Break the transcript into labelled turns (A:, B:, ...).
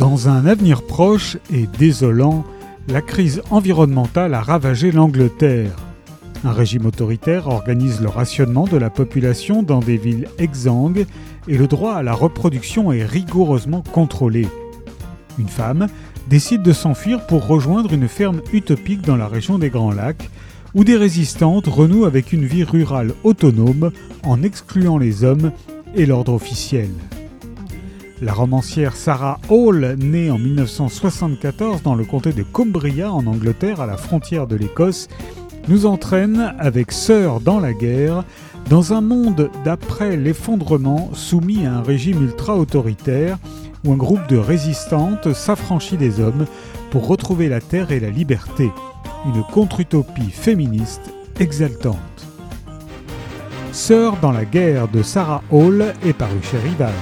A: Dans un avenir proche et désolant, la crise environnementale a ravagé l'Angleterre. Un régime autoritaire organise le rationnement de la population dans des villes exsangues et le droit à la reproduction est rigoureusement contrôlé. Une femme décide de s'enfuir pour rejoindre une ferme utopique dans la région des Grands Lacs, où des résistantes renouent avec une vie rurale autonome en excluant les hommes et l'ordre officiel. La romancière Sarah Hall, née en 1974 dans le comté de Cumbria en Angleterre à la frontière de l'Écosse, nous entraîne avec Sœur dans la guerre dans un monde d'après l'effondrement soumis à un régime ultra-autoritaire où un groupe de résistantes s'affranchit des hommes pour retrouver la terre et la liberté, une contre-utopie féministe exaltante. Sœur dans la guerre de Sarah Hall est paru chez Rivage.